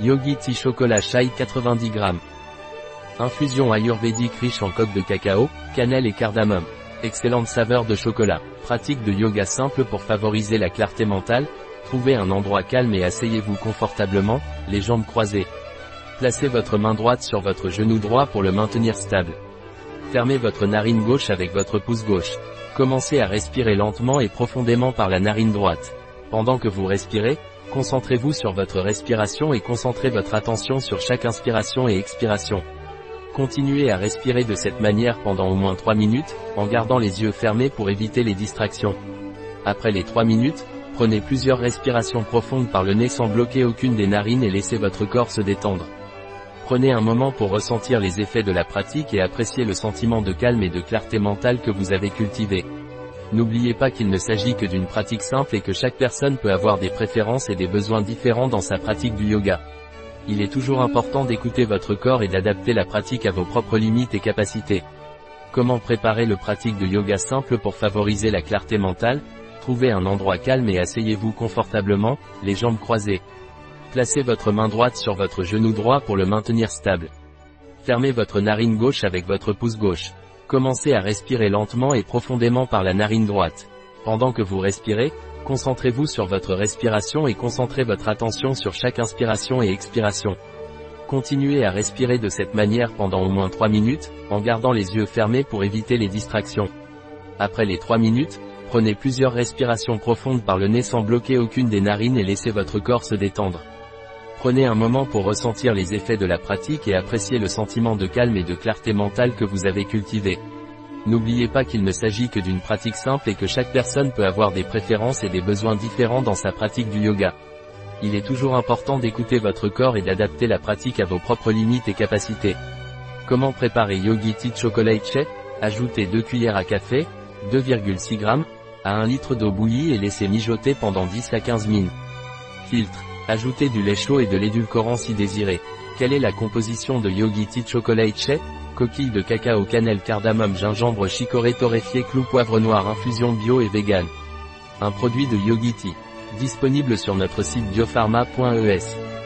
Yogi Tea Chocolat Chai 90 g. Infusion ayurvédique riche en coque de cacao, cannelle et cardamome. Excellente saveur de chocolat. Pratique de yoga simple pour favoriser la clarté mentale. Trouvez un endroit calme et asseyez-vous confortablement, les jambes croisées. Placez votre main droite sur votre genou droit pour le maintenir stable. Fermez votre narine gauche avec votre pouce gauche. Commencez à respirer lentement et profondément par la narine droite. Pendant que vous respirez, Concentrez-vous sur votre respiration et concentrez votre attention sur chaque inspiration et expiration. Continuez à respirer de cette manière pendant au moins 3 minutes, en gardant les yeux fermés pour éviter les distractions. Après les 3 minutes, prenez plusieurs respirations profondes par le nez sans bloquer aucune des narines et laissez votre corps se détendre. Prenez un moment pour ressentir les effets de la pratique et apprécier le sentiment de calme et de clarté mentale que vous avez cultivé. N'oubliez pas qu'il ne s'agit que d'une pratique simple et que chaque personne peut avoir des préférences et des besoins différents dans sa pratique du yoga. Il est toujours important d'écouter votre corps et d'adapter la pratique à vos propres limites et capacités. Comment préparer le pratique de yoga simple pour favoriser la clarté mentale? Trouvez un endroit calme et asseyez-vous confortablement, les jambes croisées. Placez votre main droite sur votre genou droit pour le maintenir stable. Fermez votre narine gauche avec votre pouce gauche. Commencez à respirer lentement et profondément par la narine droite. Pendant que vous respirez, concentrez-vous sur votre respiration et concentrez votre attention sur chaque inspiration et expiration. Continuez à respirer de cette manière pendant au moins 3 minutes, en gardant les yeux fermés pour éviter les distractions. Après les 3 minutes, prenez plusieurs respirations profondes par le nez sans bloquer aucune des narines et laissez votre corps se détendre. Prenez un moment pour ressentir les effets de la pratique et apprécier le sentiment de calme et de clarté mentale que vous avez cultivé. N'oubliez pas qu'il ne s'agit que d'une pratique simple et que chaque personne peut avoir des préférences et des besoins différents dans sa pratique du yoga. Il est toujours important d'écouter votre corps et d'adapter la pratique à vos propres limites et capacités. Comment préparer Yogi Tea Chocolate Ajoutez 2 cuillères à café, 2,6 g, à 1 litre d'eau bouillie et laissez mijoter pendant 10 à 15 minutes. Filtre. Ajoutez du lait chaud et de l'édulcorant si désiré. Quelle est la composition de Yogi Tea Chocolate Chai? Coquille de cacao, cannelle, cardamome, gingembre, chicorée torréfié, clou, poivre noir, infusion bio et vegan. Un produit de Yogi Tea. Disponible sur notre site biopharma.es.